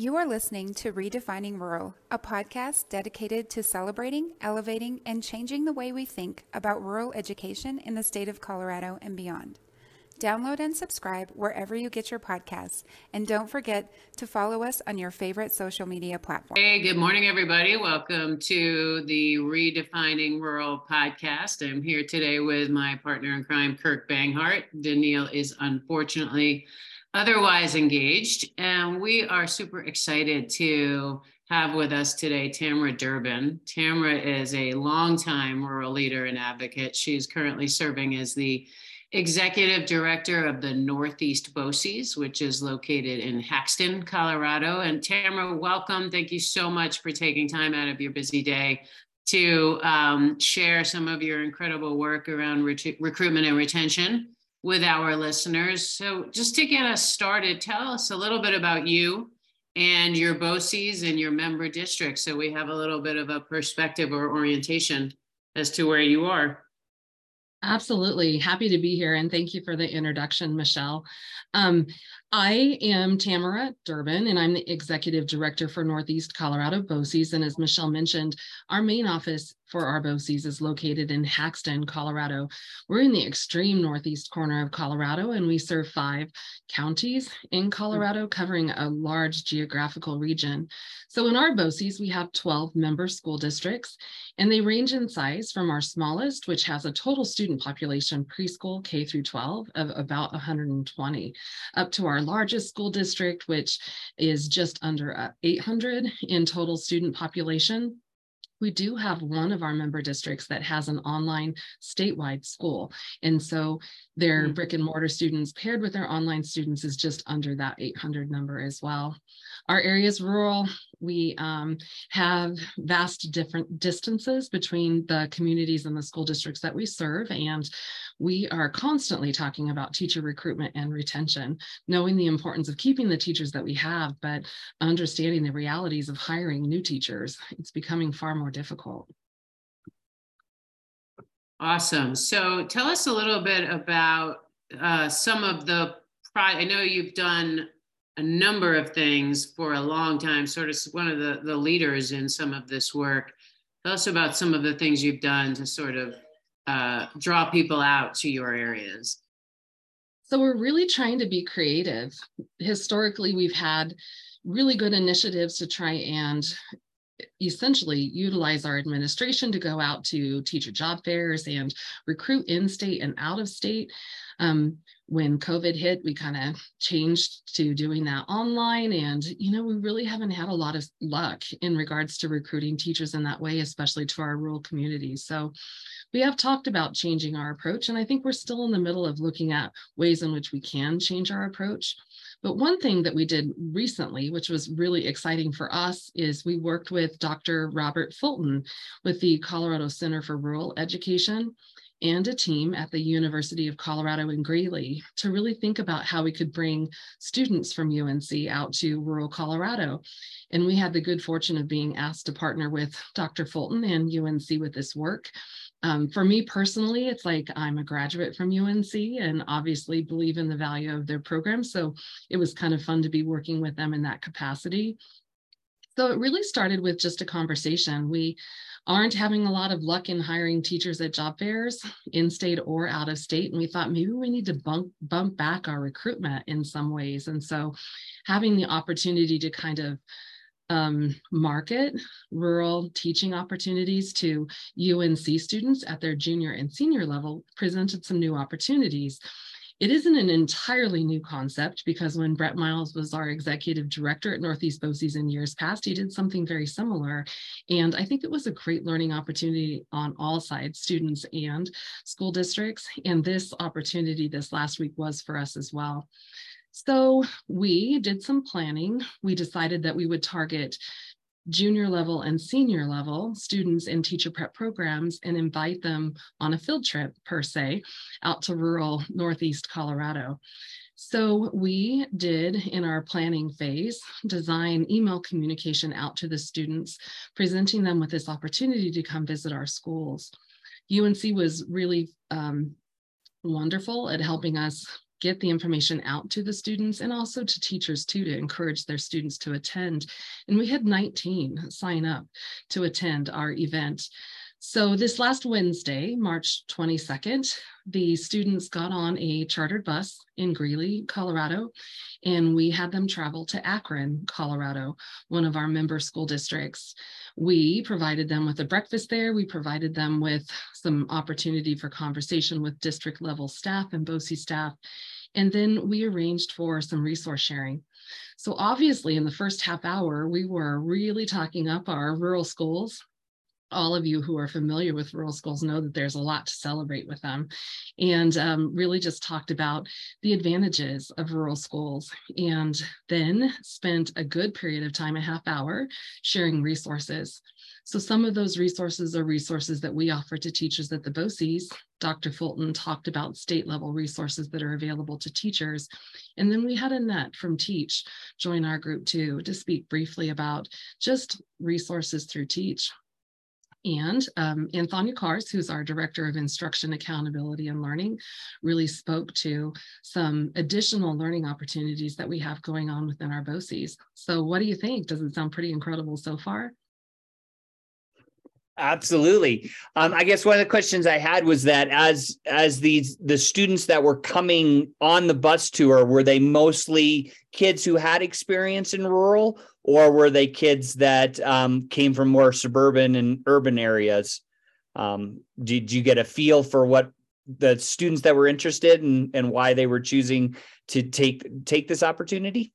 You are listening to Redefining Rural, a podcast dedicated to celebrating, elevating, and changing the way we think about rural education in the state of Colorado and beyond. Download and subscribe wherever you get your podcasts, and don't forget to follow us on your favorite social media platform. Hey, good morning, everybody. Welcome to the Redefining Rural podcast. I'm here today with my partner in crime, Kirk Banghart. Danielle is unfortunately otherwise engaged. And we are super excited to have with us today Tamara Durbin. Tamara is a longtime rural leader and advocate. She's currently serving as the executive director of the Northeast BOCES, which is located in Haxtun, Colorado. And Tamara, welcome. Thank you so much for taking time out of your busy day to um, share some of your incredible work around recruitment and retention with our listeners. So, just to get us started, tell us a little bit about you and your BOCES and your member districts so we have a little bit of a perspective or orientation as to where you are. Absolutely. Happy to be here. And thank you for the introduction, Michelle. Um, I am Tamara Durbin, and I'm the Executive Director for Northeast Colorado BOCES. And as Michelle mentioned, our main office for our BOCES is located in Haxtun, Colorado. We're in the extreme northeast corner of Colorado, and we serve five counties in Colorado, covering a large geographical region. So in our BOCES, we have 12 member school districts, and they range in size from our smallest, which has a total student population preschool K through 12 of about 120, up to our our largest school district, which is just under uh, 800 in total student population. We do have one of our member districts that has an online statewide school. And so their mm-hmm. brick and mortar students paired with their online students is just under that 800 number as well. Our area is rural. We um, have vast different distances between the communities and the school districts that we serve. And we are constantly talking about teacher recruitment and retention, knowing the importance of keeping the teachers that we have, but understanding the realities of hiring new teachers. It's becoming far more difficult. Awesome. So tell us a little bit about uh, some of the, I know you've done a number of things for a long time, sort of one of the, the leaders in some of this work. Tell us about some of the things you've done to sort of uh, draw people out to your areas. So we're really trying to be creative. Historically, we've had really good initiatives to try and essentially utilize our administration to go out to teacher job fairs and recruit in state and out of state. Um, when COVID hit, we kind of changed to doing that online. And, you know, we really haven't had a lot of luck in regards to recruiting teachers in that way, especially to our rural communities. So we have talked about changing our approach, and I think we're still in the middle of looking at ways in which we can change our approach. But one thing that we did recently, which was really exciting for us, is we worked with Dr. Robert Fulton with the Colorado Center for Rural Education and a team at the University of Colorado in Greeley to really think about how we could bring students from UNC out to rural Colorado. And we had the good fortune of being asked to partner with Dr. Fulton and UNC with this work. Um, for me personally, it's like I'm a graduate from UNC and obviously believe in the value of their program. So it was kind of fun to be working with them in that capacity. So it really started with just a conversation. We aren't having a lot of luck in hiring teachers at job fairs in state or out of state. And we thought maybe we need to bump, bump back our recruitment in some ways. And so having the opportunity to kind of um, market rural teaching opportunities to UNC students at their junior and senior level presented some new opportunities. It isn't an entirely new concept because when Brett Miles was our executive director at Northeast BOCES in years past, he did something very similar. And I think it was a great learning opportunity on all sides, students and school districts. And this opportunity this last week was for us as well. So we did some planning. We decided that we would target junior level and senior level students in teacher prep programs and invite them on a field trip per se out to rural Northeast Colorado. So we did in our planning phase, design email communication out to the students, presenting them with this opportunity to come visit our schools. UNC was really um, wonderful at helping us get the information out to the students and also to teachers too to encourage their students to attend. And we had 19 sign up to attend our event. So this last Wednesday, March 22nd, the students got on a chartered bus in Greeley, Colorado, and we had them travel to Akron, Colorado, one of our member school districts. We provided them with a breakfast there. We provided them with some opportunity for conversation with district level staff and BOCES staff. And then we arranged for some resource sharing. So obviously in the first half hour, we were really talking up our rural schools all of you who are familiar with rural schools know that there's a lot to celebrate with them and um, really just talked about the advantages of rural schools and then spent a good period of time a half hour sharing resources so some of those resources are resources that we offer to teachers at the BOCES. Dr. Fulton talked about state level resources that are available to teachers. And then we had Annette from Teach join our group too to speak briefly about just resources through Teach. And um, Antonia Cars, who's our Director of Instruction, Accountability, and Learning, really spoke to some additional learning opportunities that we have going on within our BOCES. So what do you think? Does it sound pretty incredible so far? Absolutely. Um, I guess one of the questions I had was that as as these the students that were coming on the bus tour, were they mostly kids who had experience in rural, or were they kids that um, came from more suburban and urban areas? Um, did you get a feel for what the students that were interested and and why they were choosing to take take this opportunity?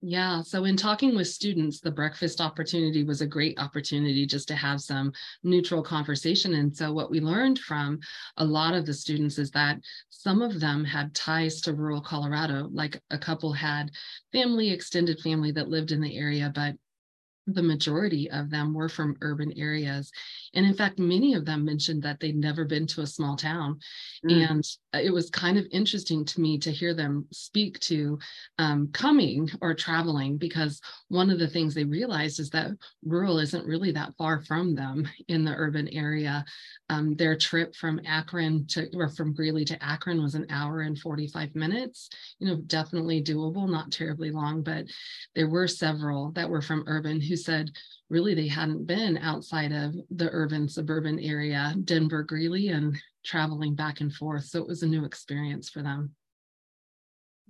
Yeah, so in talking with students, the breakfast opportunity was a great opportunity just to have some neutral conversation. And so, what we learned from a lot of the students is that some of them had ties to rural Colorado, like a couple had family, extended family that lived in the area, but the majority of them were from urban areas. And in fact, many of them mentioned that they'd never been to a small town. Mm. And it was kind of interesting to me to hear them speak to um, coming or traveling, because one of the things they realized is that rural isn't really that far from them in the urban area. Um, their trip from Akron to, or from Greeley to Akron was an hour and 45 minutes. You know, definitely doable, not terribly long, but there were several that were from urban who said really they hadn't been outside of the urban suburban area, Denver, Greeley, and traveling back and forth. So it was a new experience for them.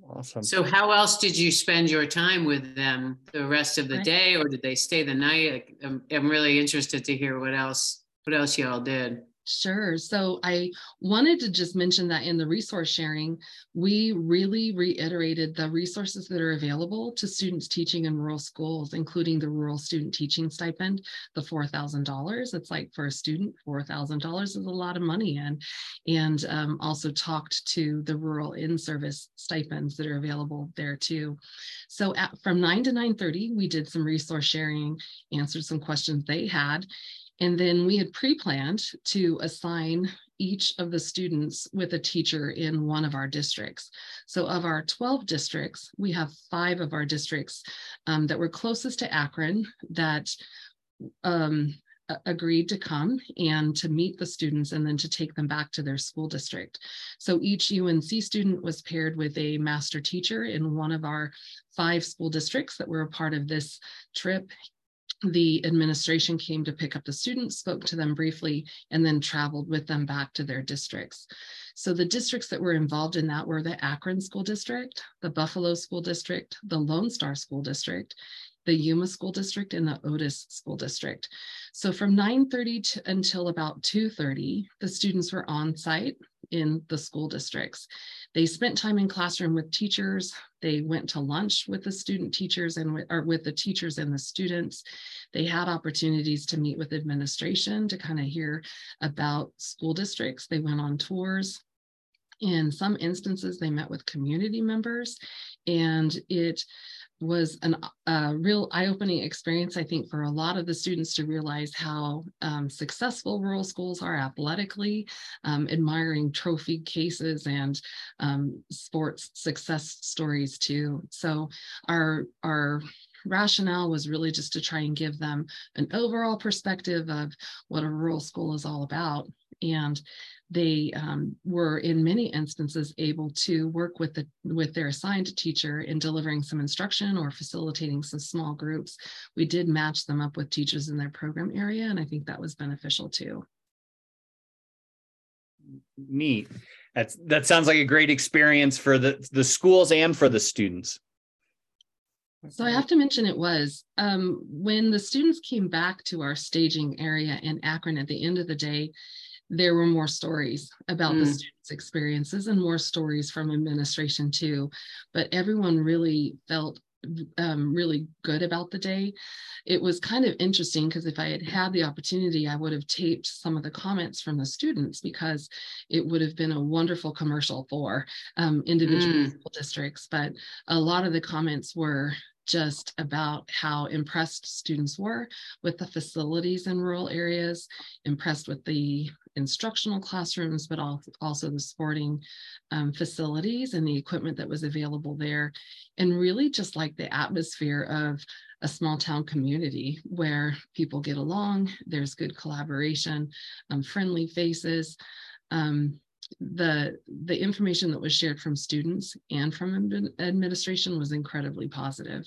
Awesome. So, how else did you spend your time with them the rest of the Right. day, or did they stay the night? I'm, I'm really interested to hear what else what else y'all did. Sure. So I wanted to just mention that in the resource sharing, we really reiterated the resources that are available to students teaching in rural schools, including the rural student teaching stipend, the $4,000. It's like for a student, $4,000 is a lot of money. And, and um, also talked to the rural in-service stipends that are available there too. So at, from 9 to 9.30, we did some resource sharing, answered some questions they had. And then we had pre-planned to assign each of the students with a teacher in one of our districts. So of our 12 districts, we have five of our districts um, that were closest to Akron that um, agreed to come and to meet the students and then to take them back to their school district. So each UNC student was paired with a master teacher in one of our five school districts that were a part of this trip the administration came to pick up the students, spoke to them briefly, and then traveled with them back to their districts. So the districts that were involved in that were the Akron School District, the Buffalo School District, the Lone Star School District, the Yuma School District, and the Otis School District. So from 9:30 to until about 2:30, the students were on site in the school districts. They spent time in classroom with teachers. They went to lunch with the student teachers and or with the teachers and the students. They had opportunities to meet with administration to kind of hear about school districts. They went on tours. In some instances, they met with community members, and it was a real eye-opening experience, I think, for a lot of the students to realize how um, successful rural schools are athletically, um, admiring trophy cases and um, sports success stories too. So our our rationale was really just to try and give them an overall perspective of what a rural school is all about and they um, were in many instances able to work with the with their assigned teacher in delivering some instruction or facilitating some small groups. We did match them up with teachers in their program area and i think that was beneficial too. Neat. That's that sounds like a great experience for the the schools and for the students. So I have to mention it was um, when the students came back to our staging area in Akron at the end of the day, there were more stories about mm. the students' experiences and more stories from administration too. But everyone really felt um, really good about the day. It was kind of interesting because if I had had the opportunity, I would have taped some of the comments from the students because it would have been a wonderful commercial for um, individual mm. districts. But a lot of the comments were just about how impressed students were with the facilities in rural areas, impressed with the instructional classrooms, but also the sporting um, facilities and the equipment that was available there. And really just like the atmosphere of a small town community where people get along, there's good collaboration, um, friendly faces. Um, the the information that was shared from students and from administration was incredibly positive.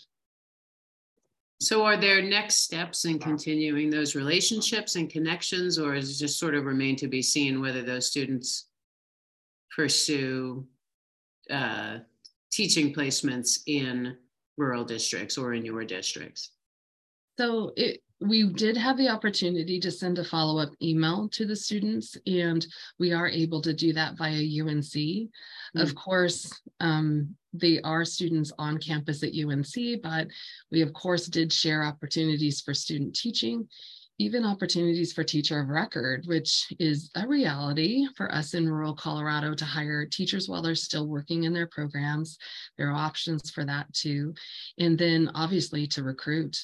So are there next steps in continuing those relationships and connections, or is it just sort of remain to be seen whether those students pursue uh, teaching placements in rural districts or in your districts? So it, we did have the opportunity to send a follow-up email to the students and we are able to do that via UNC. Mm-hmm. Of mm. course, um, they are students on campus at UNC, but we of course did share opportunities for student teaching, even opportunities for teacher of record, which is a reality for us in rural Colorado to hire teachers while they're still working in their programs. There are options for that too. And then obviously to recruit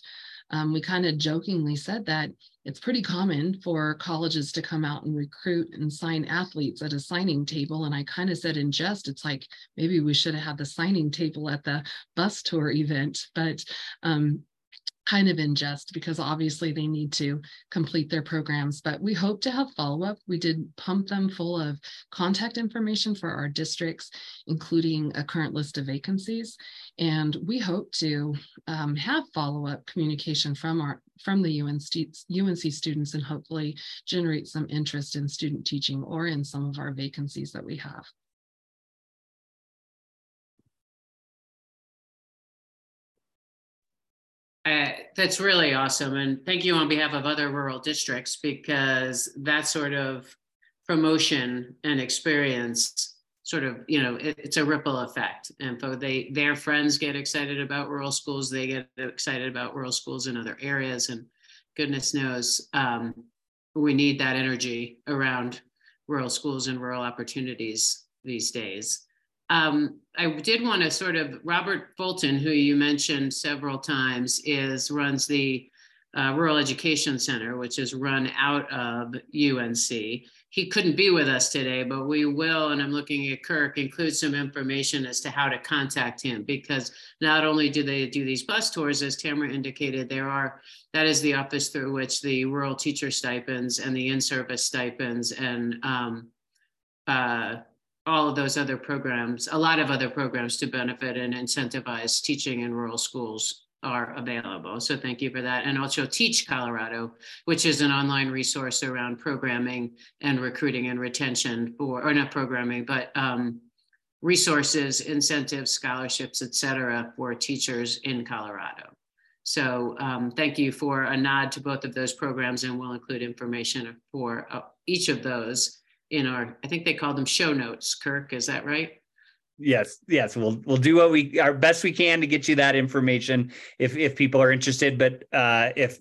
um, we kind of jokingly said that it's pretty common for colleges to come out and recruit and sign athletes at a signing table. And I kind of said in jest, it's like maybe we should have had the signing table at the bus tour event. But um, kind of in jest because obviously they need to complete their programs, but we hope to have follow up. We did pump them full of contact information for our districts, including a current list of vacancies. And we hope to um, have follow up communication from our from the UNC, UNC students and hopefully generate some interest in student teaching or in some of our vacancies that we have. That's really awesome. And thank you on behalf of other rural districts because that sort of promotion and experience sort of, you know, it, it's a ripple effect. And so they, their friends get excited about rural schools. They get excited about rural schools in other areas. And goodness knows, um, we need that energy around rural schools and rural opportunities these days. Um, I did want to sort of Robert Fulton, who you mentioned several times, is runs the uh, Rural Education Center, which is run out of UNC. He couldn't be with us today, but we will, and I'm looking at Kirk, include some information as to how to contact him because not only do they do these bus tours, as Tamara indicated, there are that is the office through which the rural teacher stipends and the in-service stipends and um, uh, all of those other programs, a lot of other programs to benefit and incentivize teaching in rural schools are available. So thank you for that. And also Teach Colorado, which is an online resource around programming and recruiting and retention for, or not programming, but um, resources, incentives, scholarships, et cetera, for teachers in Colorado. So um, thank you for a nod to both of those programs and we'll include information for uh, each of those in our, I think they call them show notes. Kirk, is that right? Yes, yes, we'll we'll do what we our best we can to get you that information if if people are interested. But uh, if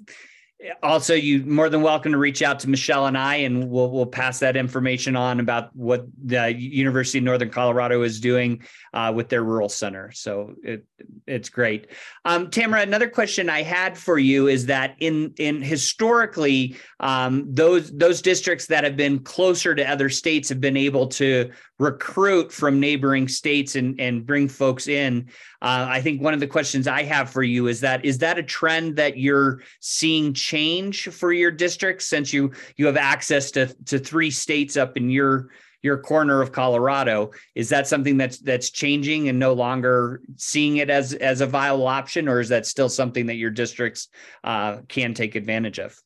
also you more than welcome to reach out to Michelle and I, and we'll we'll pass that information on about what the University of Northern Colorado is doing uh, with their rural center. So it it's great. Um, Tamara, another question I had for you is that in in historically um, those those districts that have been closer to other states have been able to recruit from neighboring states and and bring folks in. Uh, I think one of the questions I have for you is that is that a trend that you're seeing change for your district since you you have access to to three states up in your your corner of Colorado. Is that something that's that's changing and no longer seeing it as as a viable option, or is that still something that your districts uh, can take advantage of?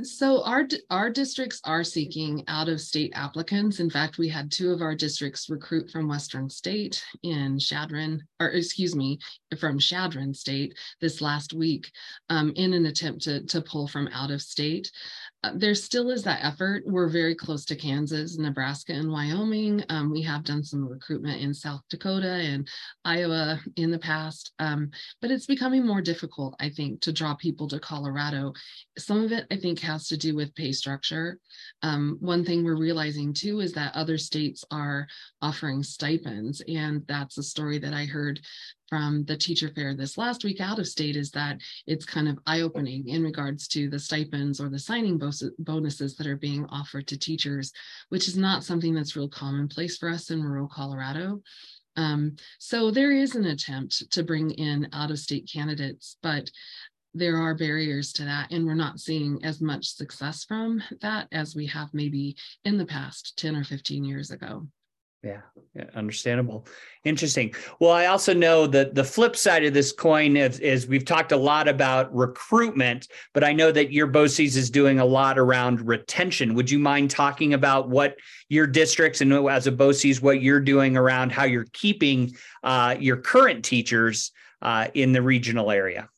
So our our districts are seeking out of state applicants. In fact, we had two of our districts recruit from Western State in Chadron, or excuse me, from Chadron State this last week, um, in an attempt to to pull from out of state. Uh, there still is that effort. We're very close to Kansas, Nebraska, and Wyoming. Um, we have done some recruitment in South Dakota and Iowa in the past, um, but it's becoming more difficult, I think, to draw people to Colorado. Some of it, I think, has to do with pay structure. Um, one thing we're realizing too is that other states are offering stipends, and that's a story that I heard from the teacher fair this last week out of state is that it's kind of eye-opening in regards to the stipends or the signing bonuses that are being offered to teachers, which is not something that's real commonplace for us in rural Colorado. Um, so there is an attempt to bring in out-of-state candidates, but there are barriers to that and we're not seeing as much success from that as we have maybe in the past 10 or 15 years ago. Yeah, yeah, understandable. Interesting. Well, I also know that the flip side of this coin is, is, we've talked a lot about recruitment, but I know that your BOCES is doing a lot around retention. Would you mind talking about what your districts and as a BOCES, what you're doing around how you're keeping uh, your current teachers uh, in the regional area?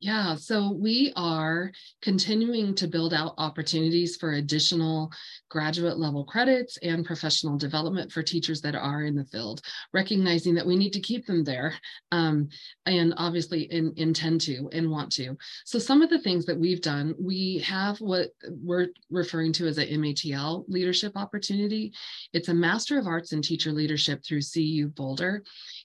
Yeah, so we are continuing to build out opportunities for additional graduate level credits and professional development for teachers that are in the field, recognizing that we need to keep them there um, and obviously in, intend to and want to. So some of the things that we've done, we have what we're referring to as a MATL leadership opportunity. It's a Master of Arts in Teacher Leadership through CU Boulder.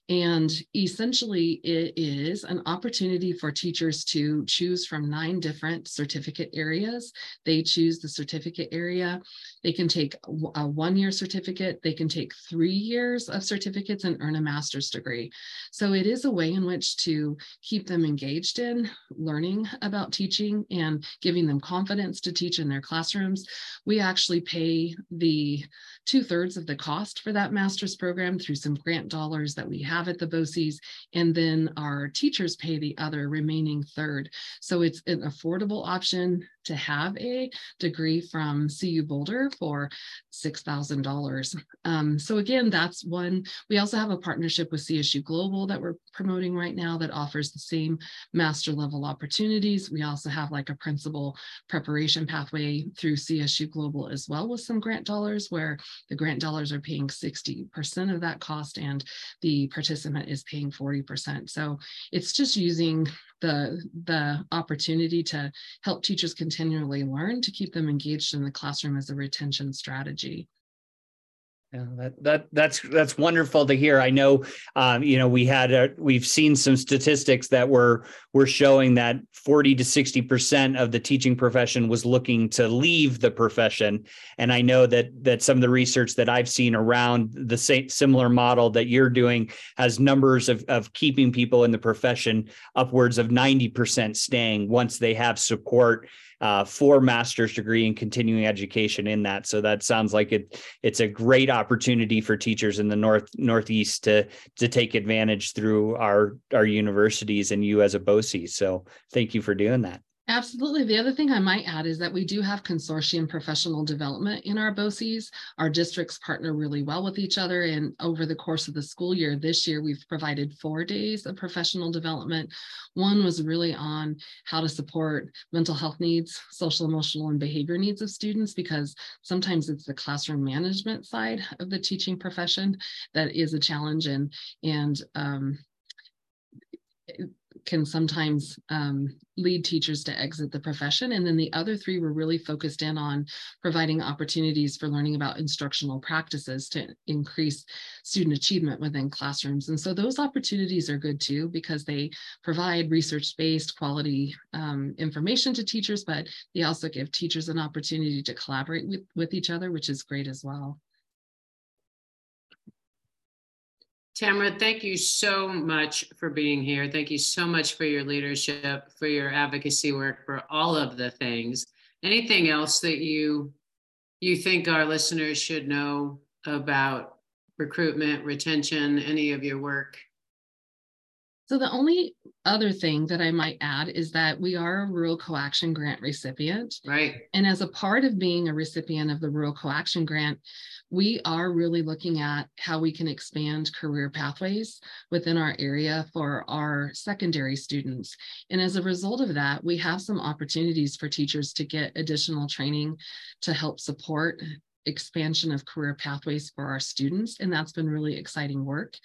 And essentially it is an opportunity for teachers to choose from nine different certificate areas. They choose the certificate area. They can take a one year certificate. They can take three years of certificates and earn a master's degree. So it is a way in which to keep them engaged in learning about teaching and giving them confidence to teach in their classrooms. We actually pay the two thirds of the cost for that master's program through some grant dollars that we have at the BOCES. And then our teachers pay the other remaining third. So it's an affordable option to have a degree from CU Boulder for $6,000. Um, so again, that's one. We also have a partnership with CSU Global that we're promoting right now that offers the same master level opportunities. We also have like a principal preparation pathway through CSU Global as well with some grant dollars where the grant dollars are paying 60% of that cost and the participant is paying 40%. So it's just using the, the opportunity to help teachers continually learn to keep them engaged in the classroom as a retention strategy. Yeah, that, that that's that's wonderful to hear. I know, um, you know, we had a, we've seen some statistics that were were showing that forty to sixty percent of the teaching profession was looking to leave the profession, and I know that that some of the research that I've seen around the same similar model that you're doing has numbers of of keeping people in the profession upwards of ninety percent staying once they have support uh, for master's degree and continuing education in that. So that sounds like it it's a great opportunity for teachers in the north northeast to to take advantage through our our universities and you as a BOCES. So thank you for doing that. Absolutely. The other thing I might add is that we do have consortium professional development in our BOCES. Our districts partner really well with each other. And over the course of the school year, this year, we've provided four days of professional development. One was really on how to support mental health needs, social, emotional, and behavior needs of students, because sometimes it's the classroom management side of the teaching profession that is a challenge. And, and um, can sometimes um, lead teachers to exit the profession. And then the other three were really focused in on providing opportunities for learning about instructional practices to increase student achievement within classrooms. And so those opportunities are good too, because they provide research-based quality um, information to teachers, but they also give teachers an opportunity to collaborate with, with each other, which is great as well. Tamara, thank you so much for being here. Thank you so much for your leadership, for your advocacy work, for all of the things. Anything else that you you think our listeners should know about recruitment, retention, any of your work? So the only other thing that I might add is that we are a rural coaction grant recipient. Right. And as a part of being a recipient of the rural coaction grant, we are really looking at how we can expand career pathways within our area for our secondary students. And as a result of that, we have some opportunities for teachers to get additional training to help support expansion of career pathways for our students, and that's been really exciting work.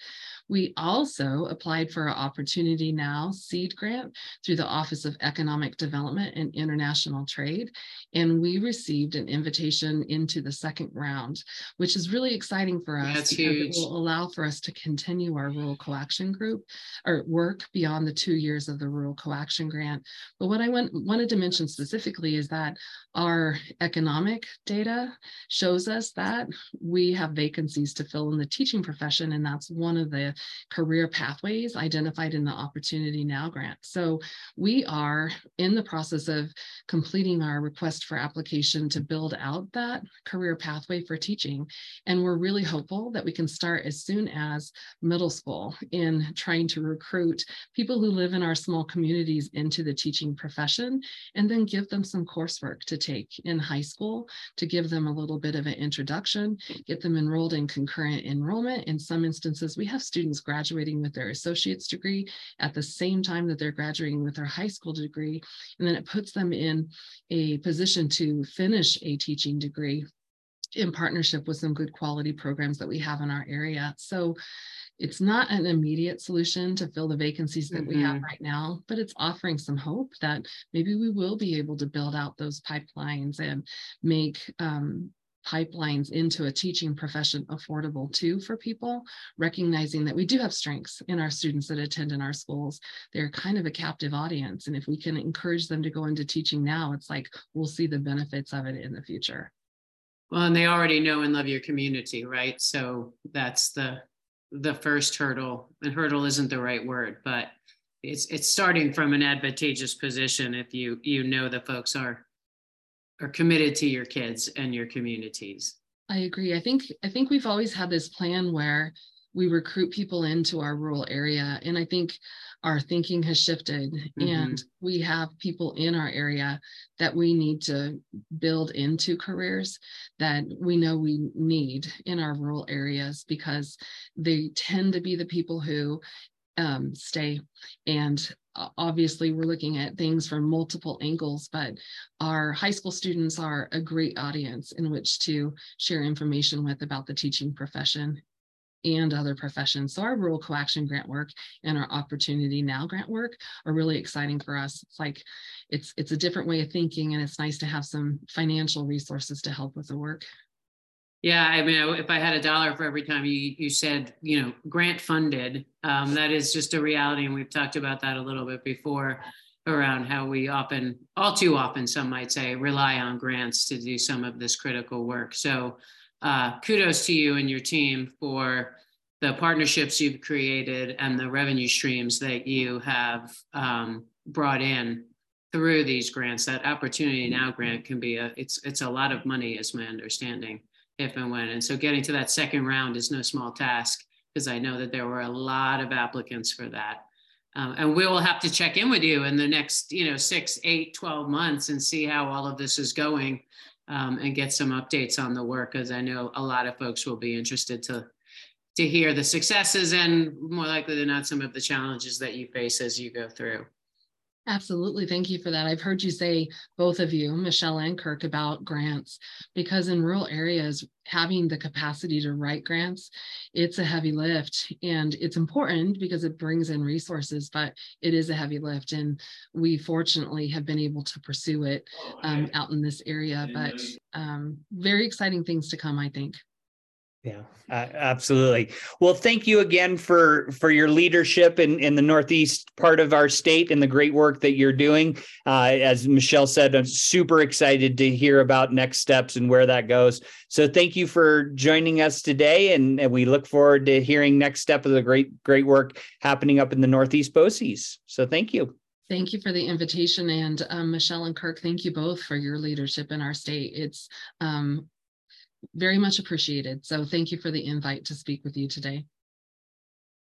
We also applied for our Opportunity Now seed grant through the Office of Economic Development and International Trade, and we received an invitation into the second round, which is really exciting for us That's because huge. it will allow for us to continue our rural coaction group or work beyond the two years of the rural coaction grant. But what I want, wanted to mention specifically is that our economic data shows us that we have vacancies to fill in the teaching profession, and that's one of the career pathways identified in the Opportunity Now grant. So we are in the process of completing our request for application to build out that career pathway for teaching. And we're really hopeful that we can start as soon as middle school in trying to recruit people who live in our small communities into the teaching profession and then give them some coursework to take in high school to give them a little bit of an introduction, get them enrolled in concurrent enrollment. In some instances, we have students graduating with their associate's degree at the same time that they're graduating with their high school degree. And then it puts them in a position to finish a teaching degree in partnership with some good quality programs that we have in our area. So it's not an immediate solution to fill the vacancies that we have Mhm. right now, but it's offering some hope that maybe we will be able to build out those pipelines and make um, pipelines into a teaching profession affordable too for people, recognizing that we do have strengths in our students that attend in our schools. They're kind of a captive audience. And if we can encourage them to go into teaching now, it's like we'll see the benefits of it in the future. Well, and they already know and love your community, right? So that's the the first hurdle. And hurdle isn't the right word, but it's it's starting from an advantageous position if you you know the folks are are committed to your kids and your communities. I agree. I think I think we've always had this plan where we recruit people into our rural area and I think our thinking has shifted and we have people in our area that we need to build into careers that we know we need in our rural areas because they tend to be the people who um, stay and obviously we're looking at things from multiple angles but our high school students are a great audience in which to share information with about the teaching profession and other professions. So our rural coaction grant work and our opportunity now grant work are really exciting for us. It's like it's it's a different way of thinking and it's nice to have some financial resources to help with the work. Yeah, I mean, if I had a dollar for every time you you said, you know, grant funded, um, that is just a reality, and we've talked about that a little bit before around how we often, all too often, some might say, rely on grants to do some of this critical work. So, uh, kudos to you and your team for the partnerships you've created and the revenue streams that you have um, brought in through these grants. That Opportunity Now grant can be a it's it's a lot of money, is my understanding if and when. And so getting to that second round is no small task because I know that there were a lot of applicants for that. Um, and we will have to check in with you in the next, you know, six, eight, 12 months and see how all of this is going um, and get some updates on the work because I know a lot of folks will be interested to to hear the successes and more likely than not some of the challenges that you face as you go through. Absolutely. Thank you for that. I've heard you say, both of you, Michelle and Kirk, about grants, because in rural areas, having the capacity to write grants, it's a heavy lift. And it's important because it brings in resources, but it is a heavy lift. And we fortunately have been able to pursue it um, out in this area. But um, very exciting things to come, I think. Yeah, absolutely. Well, thank you again for for your leadership in in the northeast part of our state and the great work that you're doing. Uh, as Michelle said, I'm super excited to hear about next steps and where that goes. So, thank you for joining us today, and, and we look forward to hearing next step of the great great work happening up in the northeast BOCES. So, thank you. Thank you for the invitation, and um, Michelle and Kirk, thank you both for your leadership in our state. It's um, very much appreciated. So thank you for the invite to speak with you today.